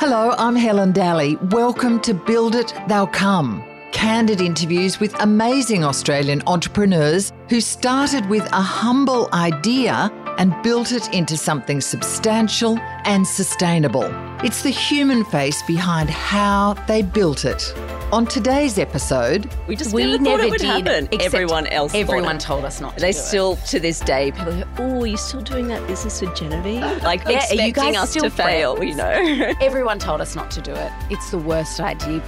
Hello, I'm Helen Daly. Welcome to Build It, They'll Come. Candid interviews with amazing Australian entrepreneurs who started with a humble idea and built it into something substantial and sustainable. It's the human face behind how they built it. On today's episode, We just We never, never it would did, happen. except Everyone else. Everyone told us not to They do it. still, to this day, people go, "Oh, are you still doing that business with Genevieve?" Like Yeah, are you guys us still to fail, you know. Everyone told us not to do it. It's the worst idea.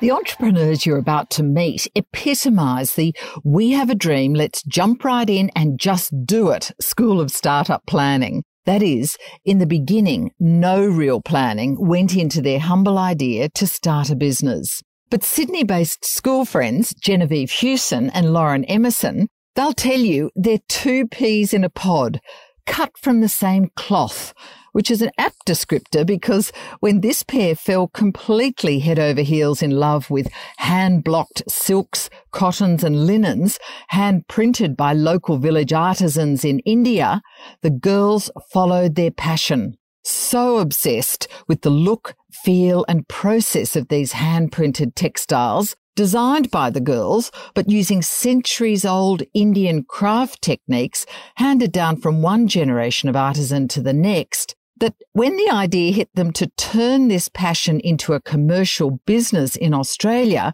The entrepreneurs you're about to meet epitomise the we have a dream, let's jump right in and just do it school of startup planning. That is, in the beginning, no real planning went into their humble idea to start a business. But Sydney based school friends Genevieve Hewson and Lauren Emerson, they'll tell you they're two peas in a pod, cut from the same cloth, which is an apt descriptor because when this pair fell completely head over heels in love with hand blocked silks, cottons, and linens, hand printed by local village artisans in India, the girls followed their passion. So obsessed with the look, feel, and process of these hand printed textiles, designed by the girls, but using centuries old Indian craft techniques handed down from one generation of artisan to the next, that when the idea hit them to turn this passion into a commercial business in Australia,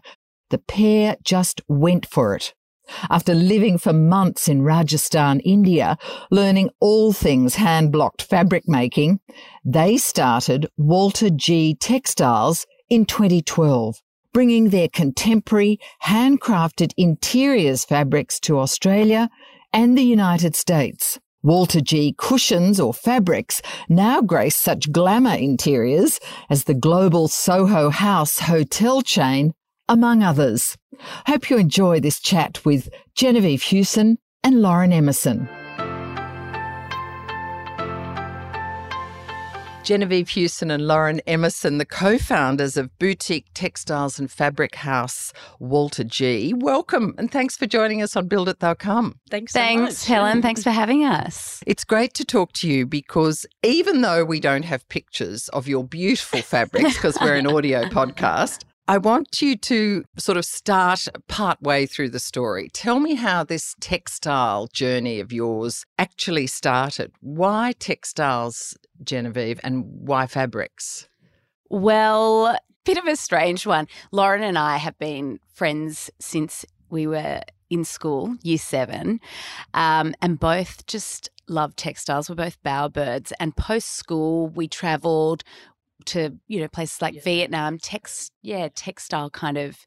the pair just went for it. After living for months in Rajasthan, India, learning all things hand blocked fabric making, they started Walter G Textiles in 2012, bringing their contemporary handcrafted interiors fabrics to Australia and the United States. Walter G cushions or fabrics now grace such glamour interiors as the global Soho House hotel chain, among others. Hope you enjoy this chat with Genevieve Hewson and Lauren Emerson. Genevieve Hewson and Lauren Emerson, the co founders of boutique textiles and fabric house Walter G. Welcome and thanks for joining us on Build It They'll Come. Thanks, so Thanks, much. Helen. Thanks for having us. It's great to talk to you because even though we don't have pictures of your beautiful fabrics, because we're an audio podcast, I want you to sort of start part way through the story. Tell me how this textile journey of yours actually started. Why textiles, Genevieve, and why fabrics? Well, bit of a strange one. Lauren and I have been friends since we were in school, year seven, um, and both just love textiles. We're both bowerbirds. And post school, we traveled to you know places like Vietnam, text yeah textile kind of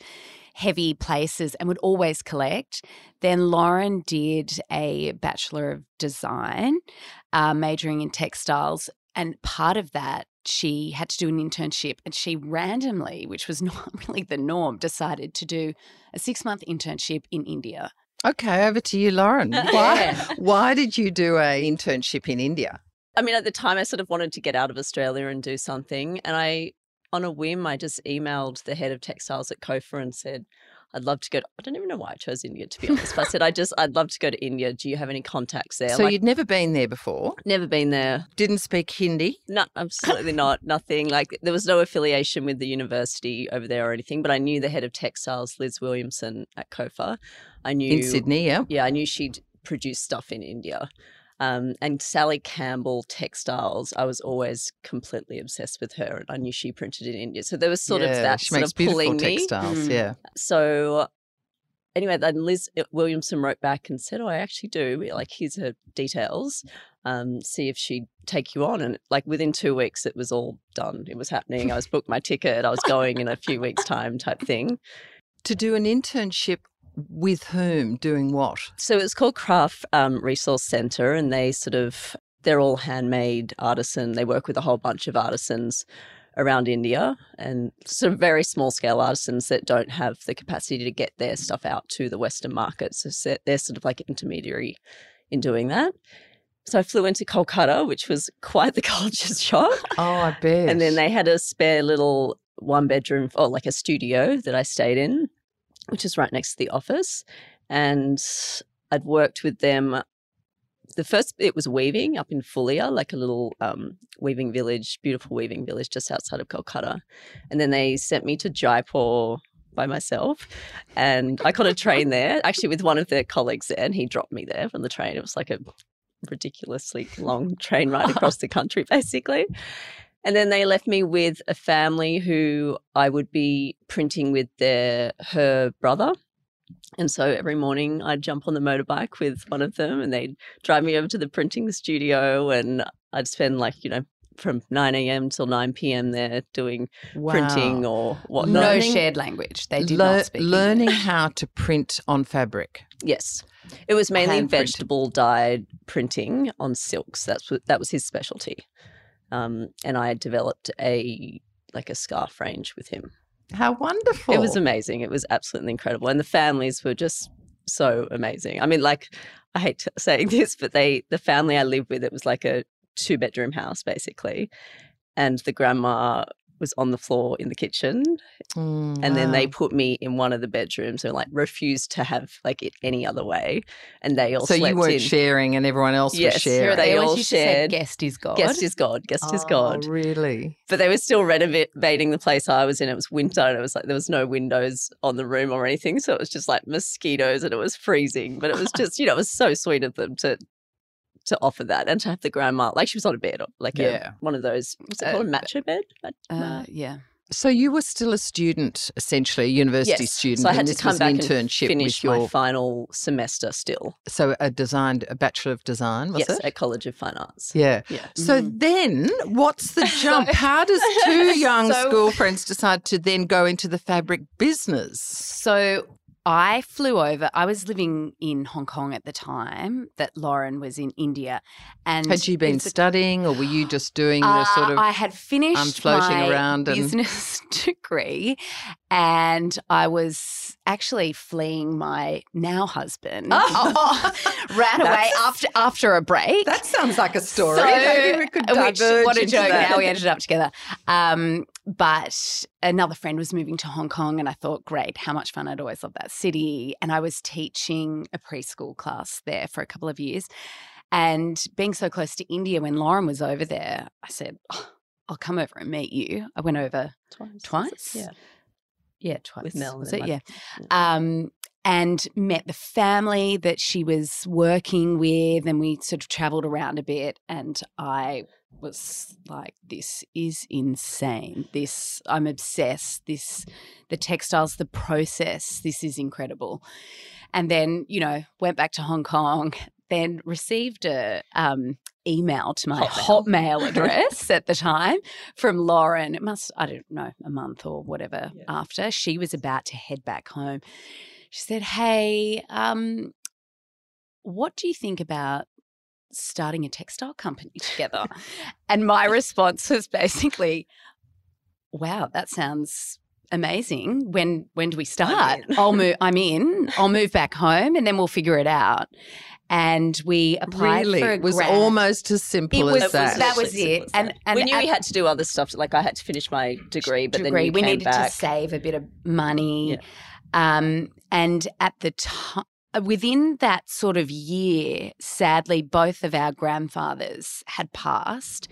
heavy places, and would always collect. Then Lauren did a bachelor of design, uh, majoring in textiles, and part of that she had to do an internship and she randomly which was not really the norm decided to do a six month internship in india Okay, over to you, Lauren. Why, why did you do a internship in India? I mean, at the time, I sort of wanted to get out of Australia and do something, and I, on a whim, I just emailed the head of textiles at COFA and said, "I'd love to go." To, I don't even know why I chose India, to be honest. But I said, "I just, I'd love to go to India. Do you have any contacts there?" So Like, you'd never been there before, never been there. didn't speak Hindi. No, absolutely not. Nothing. Like there was no affiliation with the university over there or anything. But I knew the head of textiles, Liz Williamson at COFA. I knew in Sydney, yeah. Yeah, I knew she'd produce stuff in India. Um, and Sally Campbell Textiles, I was always completely obsessed with her, and I knew she printed in India. So there was sort of Yeah, that she sort makes of beautiful pulling me. textiles, Mm. yeah. So anyway, then Liz Williamson wrote back and said, "Oh, I actually do. Like, here's her details. Um, see if she'd take you on." And like within two weeks, it was all done. It was happening. I was booked my ticket. I was going in a few weeks' time, type thing. To do an internship with whom, doing what? So it's called Craft um, Resource Center, and they sort of they're all handmade artisan. They work with a whole bunch of artisans around India and sort of very small scale artisans that don't have the capacity to get their stuff out to the Western markets. So they're sort of like intermediary in doing that. So I flew into Kolkata, which was quite the culture shock. Oh, I bet. And then they had a spare little one bedroom or like a studio that I stayed in, which is right next to the office. And I'd worked with them the first it was weaving up in Fulia, like a little um, weaving village, beautiful weaving village just outside of Kolkata. And then they sent me to Jaipur by myself, and I caught a train there, actually with one of their colleagues there, and he dropped me there from the train. It was like a ridiculously long train ride across the country, basically. And then they left me with a family who I would be printing with their her brother. And so every morning I'd jump on the motorbike with one of them and they'd drive me over to the printing studio and I'd spend like, you know, from 9 a.m. till 9 p.m. there doing Wow. printing or what. no Learning- shared language. They did Lear- not speak English. learning how to print on fabric. Yes. It was mainly Hand printed. vegetable dyed printing on silks. That's what that was his specialty. Um, and I developed a like a scarf range with him. How wonderful! It was amazing. It was absolutely incredible. And the families were just so amazing. I mean, like, I hate saying this, but they, the family I lived with, it was like a two bedroom house basically. And the grandma was on the floor in the kitchen. Mm, And then they put me in one of the bedrooms and like refused to have like it any other way. And they all So you weren't in. sharing, and everyone else Yes, was sharing. they always all shared. guest is God. Guest is God. Guest is Oh, God. Really? But they were still renovating the place I was in. It was winter and it was like there was no windows on the room or anything. So it was just like mosquitoes and it was freezing. But it was just, you know, it was so sweet of them to to offer that and to have the grandma like she was on a bed, like Yeah. a, one of those what's it Uh, called? A macho bed? Ma- Uh, yeah. So you were still a student, essentially, a university yes. student, So I had and to come back an and finish your my final semester still. so a design, a bachelor of design, was yes, it? at College of Fine Arts. Yeah. Yeah. So then, what's the jump? How does two young So- school friends decide to then go into the fabric business? So I flew over. I was living in Hong Kong at the time that Lauren was in India. And Had you been studying, or were you just doing the Uh, sort of? I had finished I'm floating my around and- business degree, and I was actually fleeing my now husband. Oh. ran away after after a break. that sounds like a story. So, Maybe we could which- diverge what a joke! that. Now we ended up together. Um, but another friend was moving to Hong Kong, and I thought, great, how much fun! I'd always loved that city, and I was teaching a preschool class there for a couple of years. And being so close to India, when Lauren was over there, I said, oh, "I'll come over and meet you." I went over Twice. twice. Yeah. Yeah, twice With Mel Was it? my- Yeah um, and met the family that she was working with, and we sort of traveled around a bit. And I was like, "This is insane. This I'm obsessed. This the textiles, the process. This is incredible." And then you know went back to Hong Kong. Then received a um, email to my Hotmail. Hotmail address at the time from Lauren. It must, I don't know, a month or whatever Yeah. after. She was about to head back home. She said, Hey, um, what do you think about starting a textile company together? and my response was basically, Wow, that sounds amazing. When when do we start? in. I'll move I'm in. I'll move back home and then we'll figure it out. And we applied really, for a it was grant. almost as simple It was- as that. that was literally it. And- and we knew at- we had to do other stuff. Like I had to finish my degree, but then degree. you we came needed back. to save a bit of money. Yeah. Um, and at the time, within that sort of year, sadly, both of our grandfathers had passed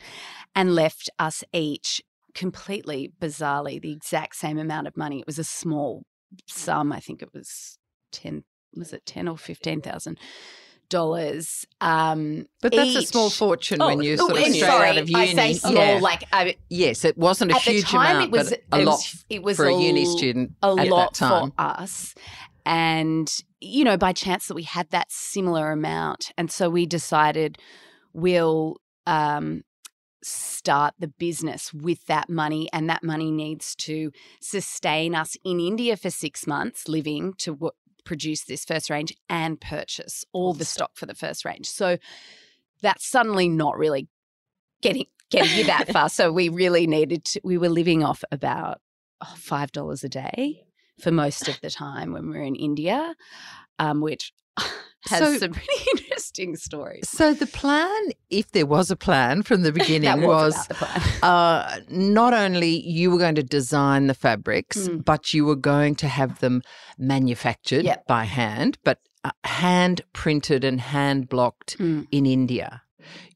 and left us each completely bizarrely the exact same amount of money. It was a small sum. I think it was ten. Was it ten or fifteen thousand dollars? Um, but that's a small fortune Oh, when you oh, sort of and straight sorry, out of uni. I say small, Yeah. like I, yes, it wasn't a huge time amount, it was but a it lot was, it was for a uni student a lot for us and you know by chance that we had that similar amount and so we decided we'll um start the business with that money and that money needs to sustain us in India for 6 months living to w- produce this first range and purchase all the stock for the first range. So that's suddenly not really getting getting you that far. So we really needed to we were living off about five dollars a day for most of the time when we were in India, um, which has So- some pretty interesting stories. So the plan, if there was a plan from the beginning, was, was uh, not only you were going to design the fabrics, Mm. but you were going to have them manufactured Yep. by hand. But uh, hand printed and hand blocked Mm. in India.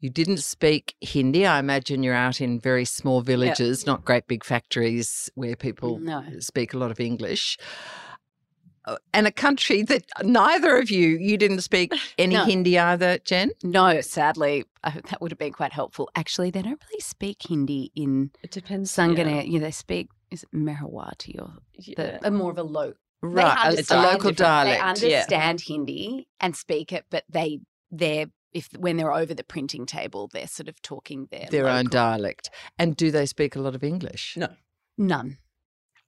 You didn't speak Hindi. I imagine you're out in very small villages, not great big factories where people No. speak a lot of English. Uh, And a country that neither of you, you didn't speak any No. Hindi either, Jen? No, sadly, uh, that would have been quite helpful. Actually, they don't really speak Hindi in It depends. Sanganer. Yeah. they speak is it Merawati or Yeah. the, a more of a low. they Right, a- a, local dialect. They yeah. understand Hindi and speak it, but they they're if when they're over the printing table, they're sort of talking their their own dialect. And do they speak a lot of English? No. None.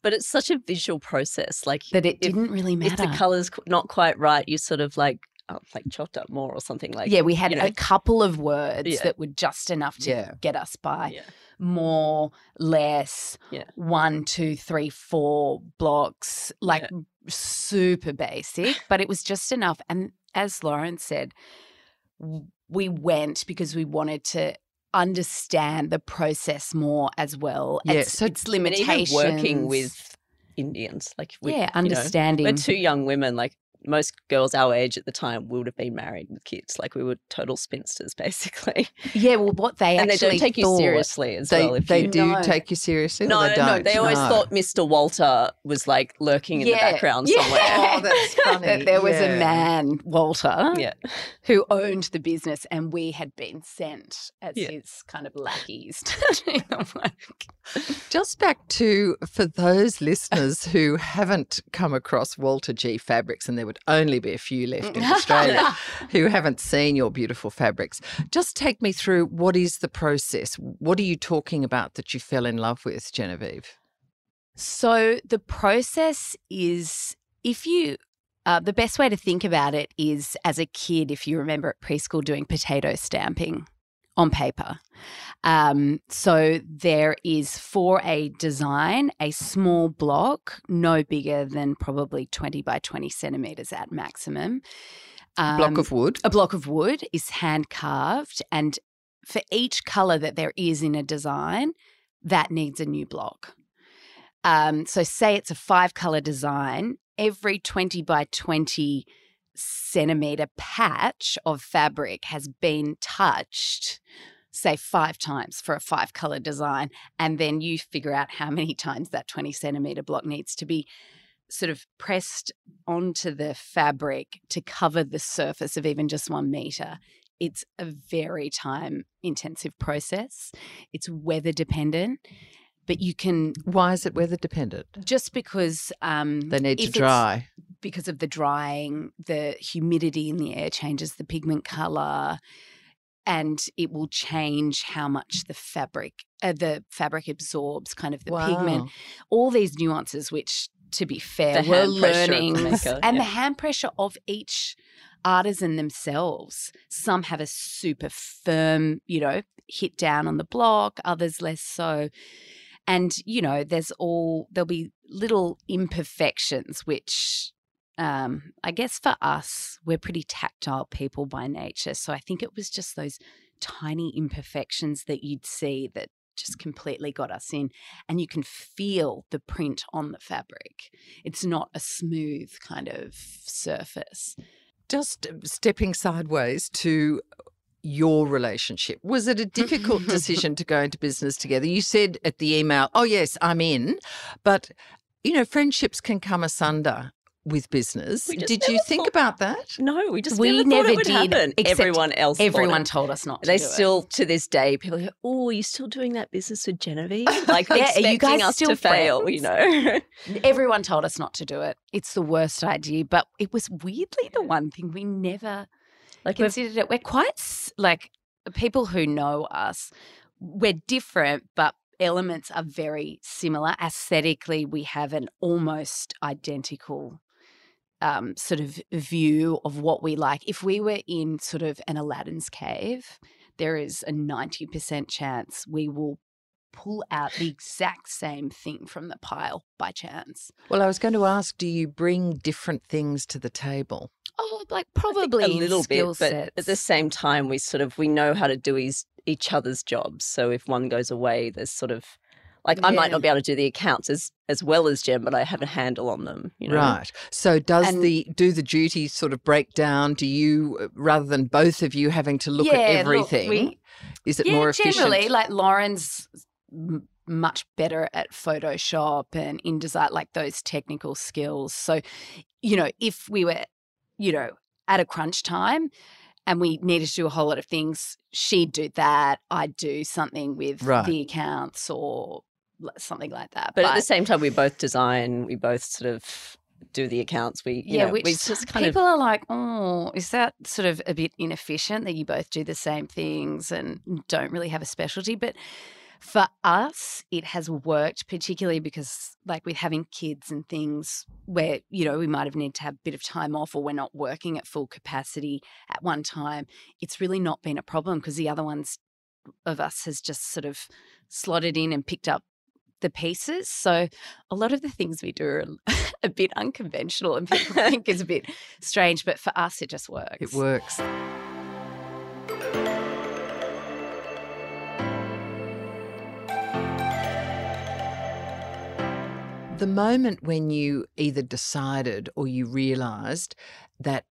But it's such a visual process. Like That it if- didn't really matter. if the color's not quite right, you sort of like oh, like chopped up more or something like. yeah, we had you know. a couple of words Yeah. that were just enough to Yeah. get us by. Yeah. More, less, one, two, three, four blocks, like super basic, but it was just enough. And as Lauren said, we went because we wanted to understand the process more as well. Yeah, It's, so- it's And even limitations. working with Indians, like we, yeah, you know, understanding. we're two young women. Like most girls our age at the time would have been married with kids. Like we were total spinsters, basically. yeah, well, what they and they actually don't take you seriously as They, well. If they you, do No. take you seriously? or No, they no, don't? they always No. thought Mr. Walter was like lurking in the background Yeah. somewhere. Oh, that's funny. that there was Yeah. a man, Walter, yeah. who owned the business, and we had been sent as Yeah. his kind of lackeys to do the work. Just back to for those listeners who haven't come across Walter G fabrics, and there would only be a few left in Australia who haven't seen your beautiful fabrics. Just take me through what is the process? What are you talking about that you fell in love with, Genevieve? So the process is if you. Uh, the best way to think about it is as a kid, if you remember at preschool doing potato stamping on paper. Um, so there is for a design a small block, no bigger than probably 20 by 20 centimeters at maximum. Block Um, of wood. a block of wood is hand carved, and for each color that there is in a design, that needs a new block. Um, so, say it's a five color design, every 20 by 20 centimeter patch of fabric has been touched, say five times for a five color design. And then you figure out how many times that 20 centimeter block needs to be sort of pressed onto the fabric to cover the surface of even just one meter. It's a very time intensive process. It's weather dependent, but you can Why is it weather dependent? just because um, They need to dry. Because of the drying, the humidity in the air changes the pigment color, and it will change how much the fabric, uh, the fabric absorbs, kind of the pigment. All these nuances, which to be fair, The we're learning, maker, and the hand pressure of each artisan themselves. Some have a super firm, you know, hit down on the block, others less so. And, you know, there's all, there'll be little imperfections, which um, I guess for us, we're pretty tactile people by nature. So I think it was just those tiny imperfections that you'd see that just completely got us in. And you can feel the print on the fabric. It's not a smooth kind of surface. Just stepping sideways to your relationship. Was it a difficult decision to go into business together? You said at the email, oh, yes, I'm in. But, you know, friendships can come asunder with business. Did you think thought- about that? No, we just We never, never it would did, happen. Everyone else, Everyone told us not to. They do it. still, to this day, people go, "Oh, are you still doing that business with Genevieve?" Like Yeah, are you expecting guys us still to fail, you know. Everyone told us not to do it. It's the worst idea, but it was weirdly the one thing we never like considered it. We're quite like people who know us. We're different, but elements are very similar. Aesthetically, we have an almost identical um, sort of view of what we like. If we were in sort of an Aladdin's cave, there is a 90% chance we will pull out the exact same thing from the pile by chance. Well, I was going to ask, do you bring different things to the table? Oh, like probably a little bit, skill but at the same time, we sort of we know how to do each, each other's jobs. So if one goes away, there's sort of Like I might not be able to do the accounts as as well as Jen, but I have a handle on them. You know? Right. So does And- the do the duties sort of break down? Do you uh, rather than both of you having to look Yeah, at look, everything? we- is it yeah, more efficient? generally, like Lauren's much better at Photoshop and InDesign, like those technical skills. So, you know, if we were, you know, at a crunch time and we needed to do a whole lot of things, she'd do that. I'd do something with Right. the accounts or something like that. But, at the same time, we both design. We both sort of do the accounts. We you yeah, know, which we just kind people of are like, oh, is that sort of a bit inefficient that you both do the same things and don't really have a specialty? But for us, it has worked, particularly because, like, with having kids and things where, you know, we might have needed to have a bit of time off or we're not working at full capacity at one time. It's really not been a problem because the other ones of us has just sort of slotted in and picked up the pieces. So a lot of the things we do are a bit unconventional and people think is a bit strange, but for us, it just works. It works. The moment when you either decided or you realised that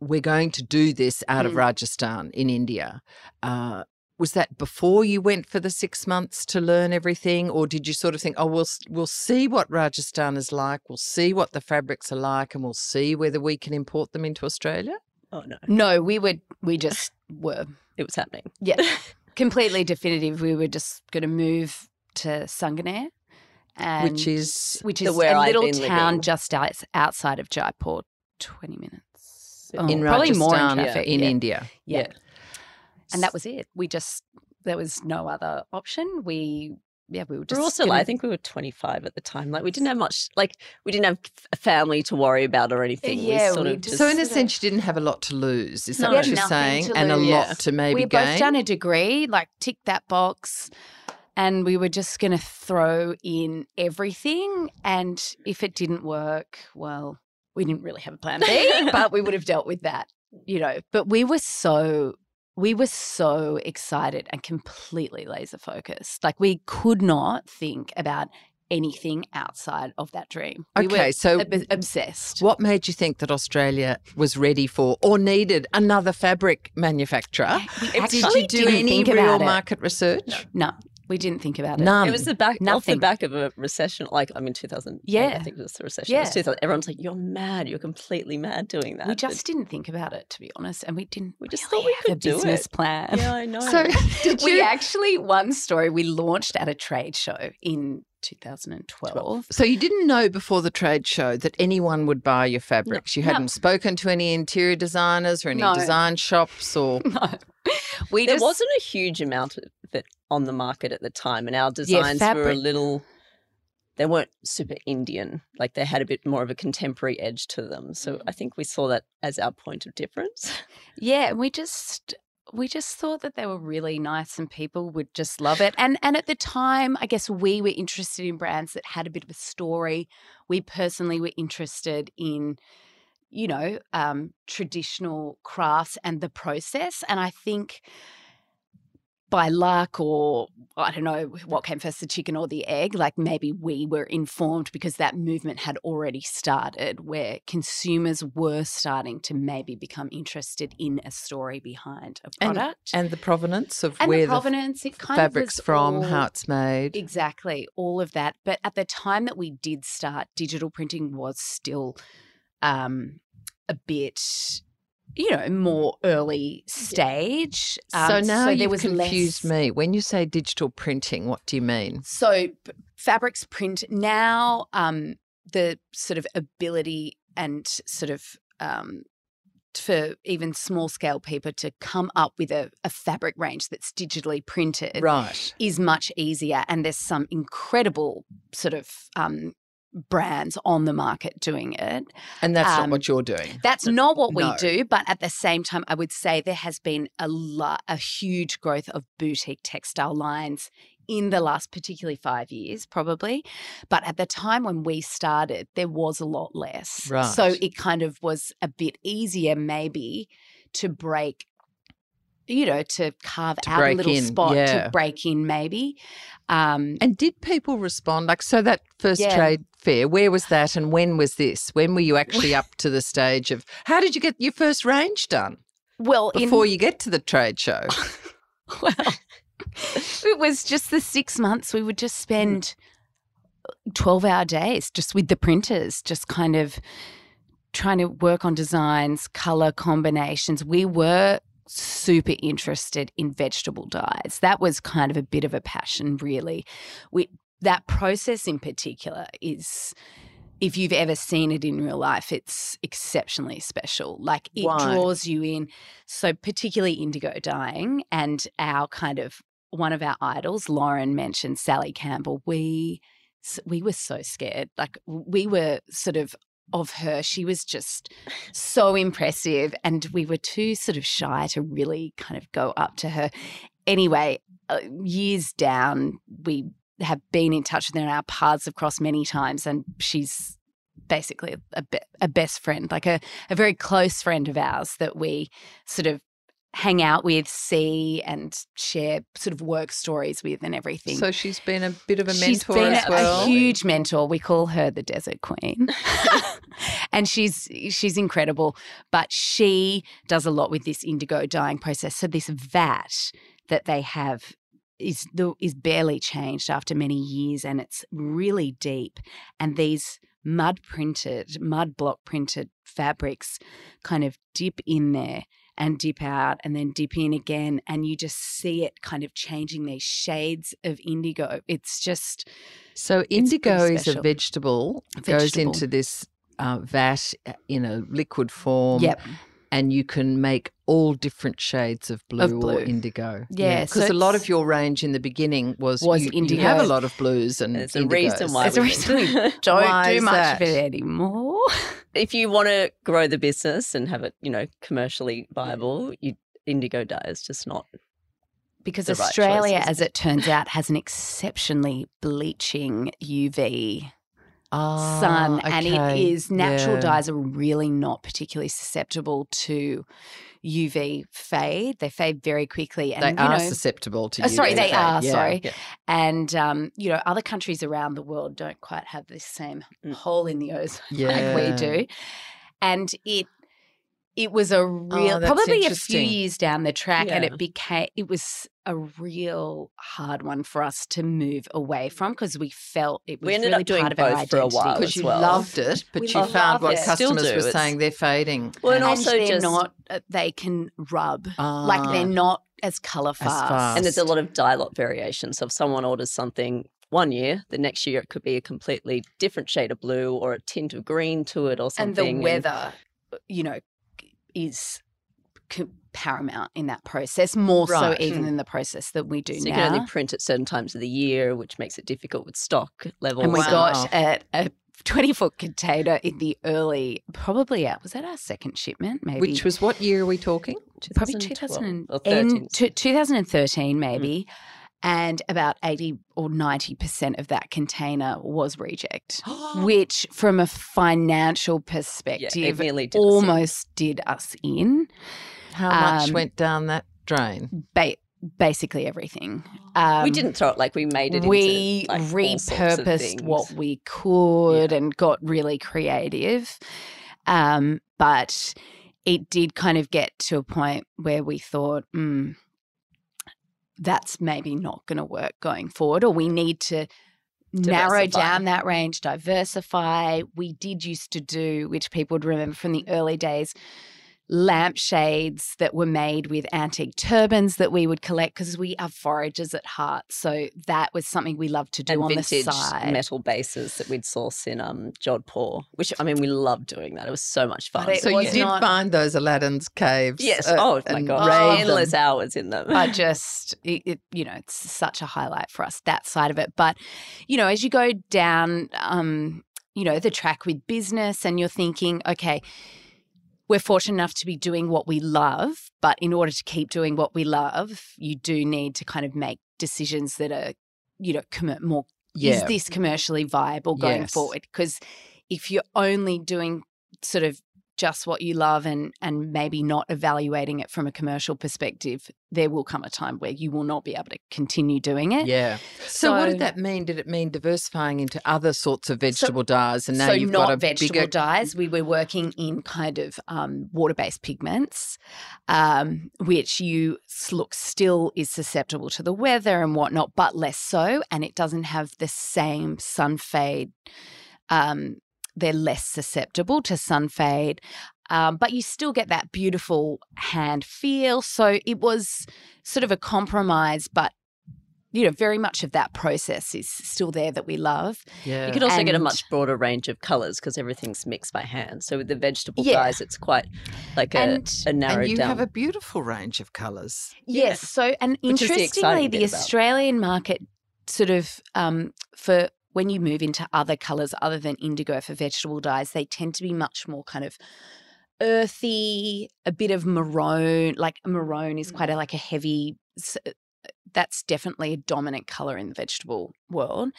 we're going to do this out of Mm. Rajasthan in India, uh, was that before you went for the six months to learn everything, or did you sort of think, oh, we'll we'll see what Rajasthan is like, we'll see what the fabrics are like, and we'll see whether we can import them into Australia? oh no, No, we would, we just were it was happening. Yeah. completely definitive. We were just going to move to Sanganer. And which is which is where a I've little town living. just outs outside of Jaipur, 20 minutes. Oh, in probably Rajasthan more in yeah. in yeah. India. Yeah. Yeah. And that was it. We just, there was no other option. We, yeah, we were just. we were also gonna- like, I think we were 25 at the time. Like we didn't have much, like we didn't have a family to worry about or eh, anything. Yeah, we sort we of just- just, So in a sort of- sense, you didn't have a lot to lose. Is that No. what you're saying? And a lose. lot Yeah. to maybe We'd gain. both done a degree, like tick that box, and we were just going to throw in everything. And if it didn't work, well, we didn't really have a plan B, but we would have dealt with that, you know. But we were so. We were so excited and completely laser focused. Like we could not think about anything outside of that dream. We Okay, were so ob- obsessed. What made you think that Australia was ready for or needed another fabric manufacturer? Did you do any real market research? No, we didn't think about it. None. it was the back off the back of a recession. Like I mean, 2000. Yeah. I think it was the recession. It was Yeah. 2000. Everyone's like, "You're mad. You're completely mad doing that." We But- just didn't think about it, to be honest, and we didn't. We just really thought we have could a do business it. plan. yeah, I know. So did we actually one story we launched at a trade show in 2012. So you didn't know before the trade show that anyone would buy your fabrics. you hadn't spoken to any interior designers or any No. design shops or No, we there just wasn't a huge amount of it on the market at the time, and our designs were a little. They weren't super Indian. Like they had a bit more of a contemporary edge to them. Mm. So I think we saw that as our point of difference. yeah, we just we just thought that they were really nice and people would just love it. And and at the time, I guess we were interested in brands that had a bit of a story. We personally were interested in you know, um, traditional crafts and the process. And I think by luck or I don't know what came first, the chicken or the egg, like maybe we were informed because that movement had already started where consumers were starting to maybe become interested in a story behind a product. and the provenance of And where the the, provenance, it kind fabric's from, all- how it's made. Exactly, all of that. But at the time that we did start, digital printing was still um, a bit, you know, more early stage. so Um, now there you've was confused less, me. When you say digital printing, what do you mean? So fabrics print now, um, the sort of ability and sort of um, for even small scale people to come up with a, a fabric range that's digitally printed Right. is much easier. And there's some incredible sort of um, brands on the market doing it. And that's not Um, what you're doing. That's not what we No. do, but at the same time, I would say there has been a lot, a huge growth of boutique textile lines in the last, particularly five years, probably. But at the time when we started, there was a lot less. So it kind of was a bit easier, maybe, to break you know, to carve To out a little in, spot yeah. to break in, maybe. Um, And did people respond? Like, so that first Yeah. trade fair, where was that and when was this? When were you actually up to the stage of how did you get your first range done well, in- before you get to the trade show? well, it was just the six months we would just spend 12 hour days just with the printers, just kind of trying to work on designs, color combinations. We were super interested in vegetable dyes. That was kind of a bit of a passion, really. We, that process in particular is. If you've ever seen it in real life, it's exceptionally special. Like it Why? draws you in. So, particularly indigo dyeing and our kind of one of our idols, Lauren mentioned Sally Campbell. We we were so scared. Like we were sort of of her. She was just so impressive, and we were too sort of shy to really kind of go up to her. Anyway, uh, years down, we have been in touch with her, and our paths have crossed many times, and she's basically a, be- a best friend, like a, a very close friend of ours that we sort of hang out with, see, and share sort of work stories with and everything. So she's been a bit of a She's mentor been as a, well. a huge mentor. We call her the Desert Queen, and she's she's incredible. But she does a lot with this indigo dyeing process. So this vat that they have is the is barely changed after many years, and it's really deep. And these mud printed, mud block printed fabrics kind of dip in there and dip out and then dip in again and you just see it kind of changing these shades of indigo it's just So indigo is a special. vegetable, goes into this uh, vat uh, in a liquid form. yep And you can make all different shades of blue, blue. or indigo. Yeah, so Because a lot of your range in the beginning was, Was you, you have a lot of blues and There's a indigos. reason why There's a we reason we don't Why do much that? of it anymore if you want to grow the business and have it, you know, commercially viable, you indigo dye is just not. because The right australia choice, as it turns out has an exceptionally bleaching uv Ah, sun and it is natural Yeah. dyes are really not particularly susceptible to uv fade they fade very quickly and They are know susceptible to Oh, sorry, they fade, are, yeah. sorry. Yeah. and um, you know other countries around the world don't quite have this same Mm. hole in the ozone Yeah. like we do and it it was a real Oh, probably a few years down the track and it became it was a real hard one for us to move away from because we felt it was We ended really up doing part of our both for a while Because as you well. loved it, but We you found what it. Customers were it's- saying they're fading. Well, and and also they're just not uh, they can rub like Ah. they're not as color fast, fast. and there's a lot of dye lot variation. So if someone orders something one year, the next year it could be a completely different shade of blue or a tint of green to it or something. and the weather you know is c- paramount in that process more so Right. even hmm. in the process that we do so you now can only print at certain times of the year, which makes it difficult with stock levels. and we Wow. got a, a 20 foot container in the early probably out was that our second shipment maybe Which was what year are we talking? probably 2012 2000 or and 13. two- 2013 hmm. maybe and about 80 or 90% of that container was reject which from a financial perspective nearly did almost did us in How much Um, went down that drain? ba- basically everything. Um, we didn't throw it like we made it. we into, like, all sorts of repurposed what we could and got really creative. Um, but it did kind of get to a point where we thought mm, that's maybe not going to work going forward or we need to narrow down that range diversify. We did used to do which people would remember from the early days lampshades that were made with antique turbans that we would collect because we are foragers at heart. So that was something we loved to do and on the vintage side. metal bases that we'd source in um, Jodhpur, which I mean we loved doing that. It was so much fun. So you did not- find those Aladdin's caves. yes, uh, oh my god, raid endless them. hours in them. I just, it, it, you know, it's such a highlight for us, that side of it. But, you know, as you go down, um, you know, the track with business and you're thinking, okay, we're fortunate enough to be doing what we love, but in order to keep doing what we love, you do need to kind of make decisions that are, you know, commer- more is this commercially viable going Yes. forward? Because if you're only doing sort of just what you love and and maybe not evaluating it from a commercial perspective, there will come a time where you will not be able to continue doing it. Yeah. So, what did that mean? Did it mean diversifying into other sorts of vegetable dyes? And now so you've not got a vegetable bigger dyes. We were working in kind of um, water-based pigments, um, which you look still is susceptible to the weather and whatnot, but less so, and it doesn't have the same sun fade. Um, they're less susceptible to sun fade. Um, but you still get that beautiful hand feel. So it was sort of a compromise, but you know, very much of that process is still there that we love. Yeah. You could also get a much broader range of colours because everything's mixed by hand. So with the vegetable Yeah. dyes, it's quite like a, And- a narrowed and you down. have a beautiful range of colours. Yes. So, and Which is the interestingly, the, bit about it. Australian market sort of um, for when you move into other colors other than indigo for vegetable dyes, they tend to be much more kind of earthy, a bit of maroon. Like maroon is quite a, like a heavy. uh, That's definitely a dominant color in the vegetable world.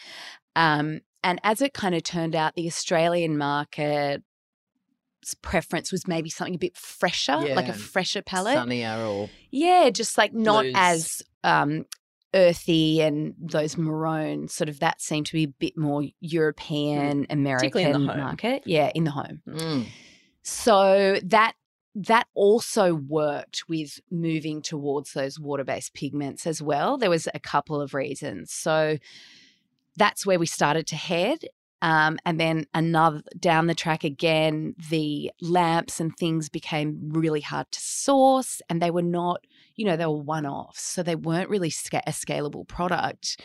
Um, and as it kind of turned out, the Australian market preference was maybe something a bit fresher, like a fresher palette. Sunnier or Yeah, just like not Blues. as um, earthy and those maroon sort of that seemed to be a bit more European Particularly in the American market. Yeah, in the home. Mm. So that that also worked with moving towards those water-based pigments as well. There was a couple of reasons. So that's where we started to head. Um, and then another down the track again, the lamps and things became really hard to source, and they were not, you know, they were one-offs, so they weren't really sca- a scalable product,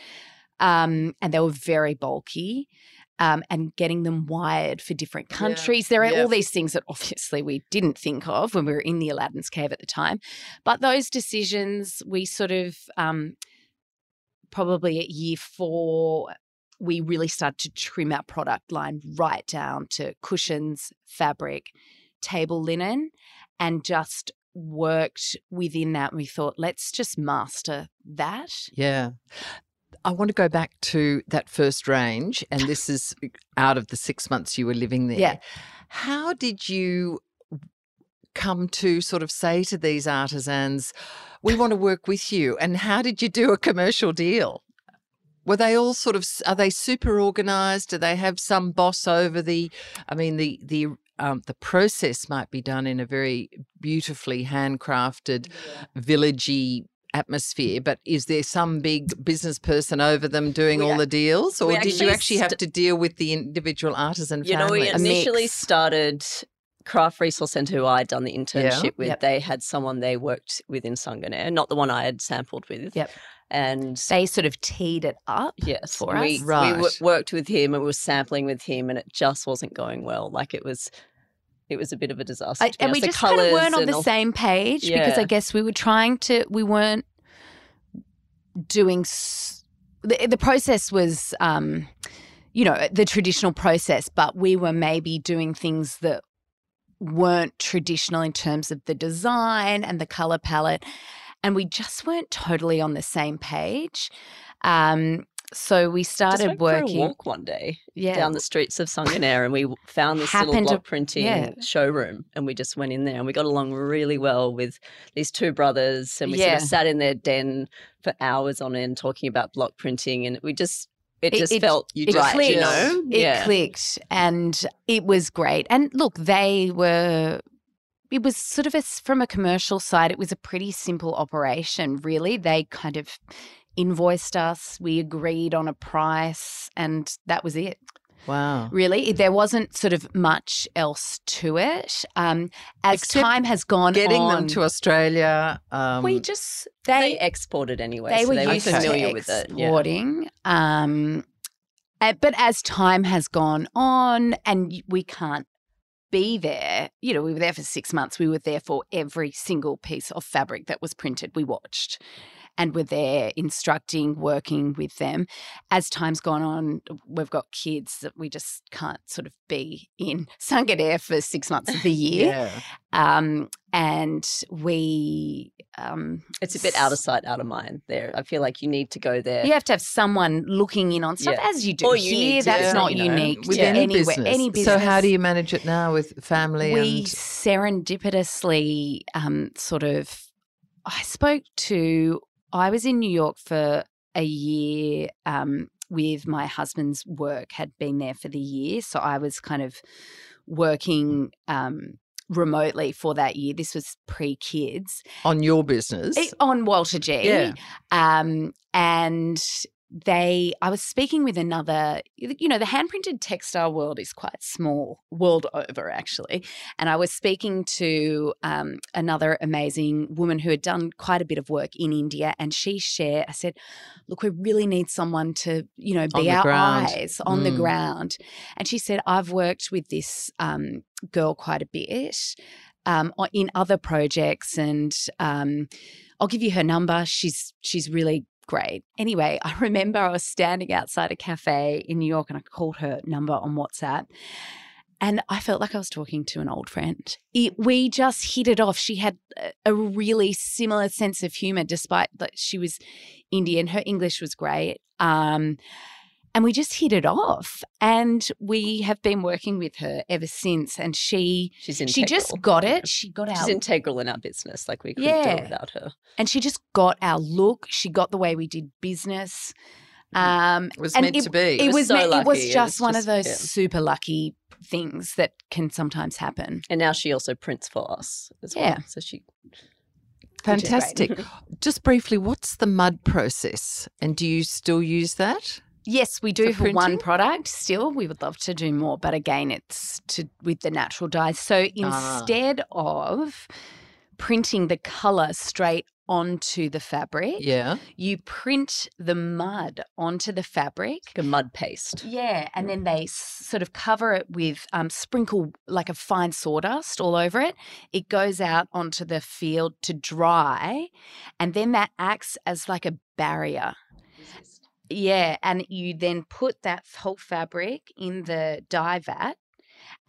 um, and they were very bulky. Um, and getting them wired for different Yeah, countries. There are yeah. all these things that obviously we didn't think of when we were in the Aladdin's cave at the time. But those decisions, we sort of um, probably at year four, we really started to trim our product line right down to cushions, fabric, table linen, and just worked within that. We thought, let's just master that. Yeah. I want to go back to that first range, and this is out of the six months you were living there. Yeah. How did you come to sort of say to these artisans, we want to work with you? And how did you do a commercial deal? Were they all sort of, are they super organized? Do they have some boss over the, I mean, the, the, um, the process might be done in a very beautifully handcrafted, villagey atmosphere, but is there some big business person over them doing We all the deals, or did you actually actually have to deal with the individual artisan You know, we initially started Craft Resource Centre, who I'd done the internship with. Yep. They had someone they worked with in Sanganer, not the one I had sampled with. Yep. And They sort of teed it up. yes, for we, us. we Right. w- worked with him and we were sampling with him, and it just wasn't going well. Like it was, it was a bit of a disaster. I- and we. The just kind of weren't on the all- same page because I guess we were trying to, we weren't doing, s- the, the process was, um, you know, the traditional process, but we were maybe doing things that weren't traditional in terms of the design and the color palette. And we just weren't totally on the same page. Um, so we started working. walk one day yeah. down the streets of Sanganer and we found this little Happened block printing yeah. showroom and we just went in there and we got along really well with these two brothers and we sort of sat in their den for hours on end talking about block printing and we just it It- just it- felt You it right, you know? It yeah. clicked and it was great. And look, they were it was sort of a, from a commercial side, it was a pretty simple operation, really. They kind of invoiced us, we agreed on a price, and that was it. wow. Really, there wasn't sort of much else to it. Um, as Except time has gone Getting on, them to Australia. Um, we just they they exported anyway they so were they were used familiar to with it yeah. exporting. Um, uh, but as time has gone on, and we can't be there, you know, we were there for six months. We were there for every single piece of fabric that was printed. We watched, and were there instructing, working with them. As time's gone on, we've got kids that we just can't sort of be in Sanganer for six months of the year. Yeah. Um, and we um, It's a bit out of sight, out of mind there. I feel like you need to go there. you have to have someone looking in on stuff Yeah. as you do Or you here. need to, That's not you know, unique With to any anywhere, business. any business. So how do you manage it now with family we and serendipitously um, sort of i spoke to i was in new york for a year um, with my husband's work had been there for the year so i was kind of working um, remotely for that year this was pre-kids on your business? On walter g Yeah. um, and they i was speaking with another you know the hand printed textile world is quite small world over actually and i was speaking to um, another amazing woman who had done quite a bit of work in india and she shared i said look we really need someone to you know be our ground. eyes on the Mm. ground and she said i've worked with this um, girl quite a bit um, in other projects and um, I'll give you her number. She's she's really great. Anyway, I remember I was standing outside a cafe in New York and I called her number on WhatsApp. And I felt like I was talking to an old friend. It, we just hit it off. She had a, really similar sense of humor, despite that she was Indian. Her English was great. Um, and we just hit it off. And we have been working with her ever since. And she She's integral. she just got it. She got She's our integral in our business. Like we couldn't do it without her. and she just got our look. She got the way we did business. Um, it was and meant it- to be. it was was so me- it was lucky. It just was one just- of those yeah. super lucky things that can sometimes happen. And now she also prints for us as Yeah. well. So she which is great. Fantastic. Just briefly, what's the mud process? And do you still use that? Yes, we do For for, one product. Still, we would love to do more, but again, it's to with the natural dyes. So Ah. instead of printing the color straight onto the fabric, Yeah. you print the mud onto the fabric. like a mud paste. Yeah, and then they sort of cover it with um, sprinkle like a fine sawdust all over it. It goes out onto the field to dry, and then that acts as like a barrier. Yeah, and you then put that whole fabric in the dye vat,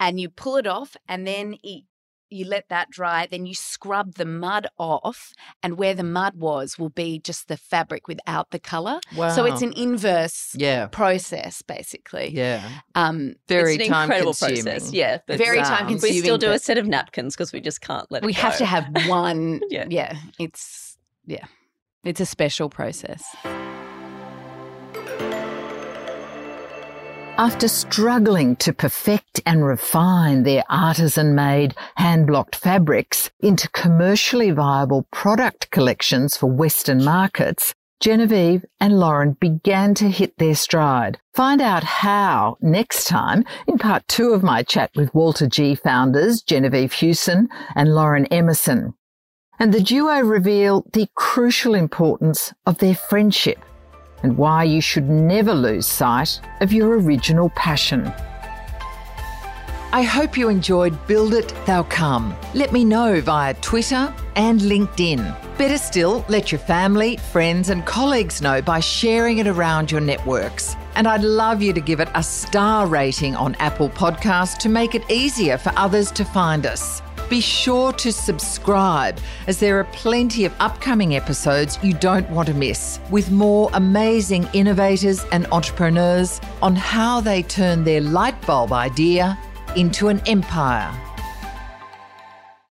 and you pull it off, and then it, you let that dry. Then you scrub the mud off, and where the mud was will be just the fabric without the color. Wow. So it's an inverse yeah. process, basically. Yeah. Um, Very it's an time incredible consuming. process. Yeah. but very sounds- time consuming. We still do a set of napkins because we just can't let it We have to have one. Yeah. yeah. It's yeah, it's a special process. After struggling to perfect and refine their artisan made hand blocked fabrics into commercially viable product collections for Western markets, Genevieve and Lauren began to hit their stride. Find out how next time in part two of my chat with Walter G founders Genevieve Hewson and Lauren Emerson. And the duo reveal the crucial importance of their friendship and why you should never lose sight of your original passion. I hope you enjoyed Build It, They'll Come. Let me know via Twitter and LinkedIn. Better still, let your family, friends, and colleagues know by sharing it around your networks. And I'd love you to give it a star rating on Apple Podcasts to make it easier for others to find us. Be sure to subscribe as there are plenty of upcoming episodes you don't want to miss with more amazing innovators and entrepreneurs on how they turn their light bulb idea into an empire.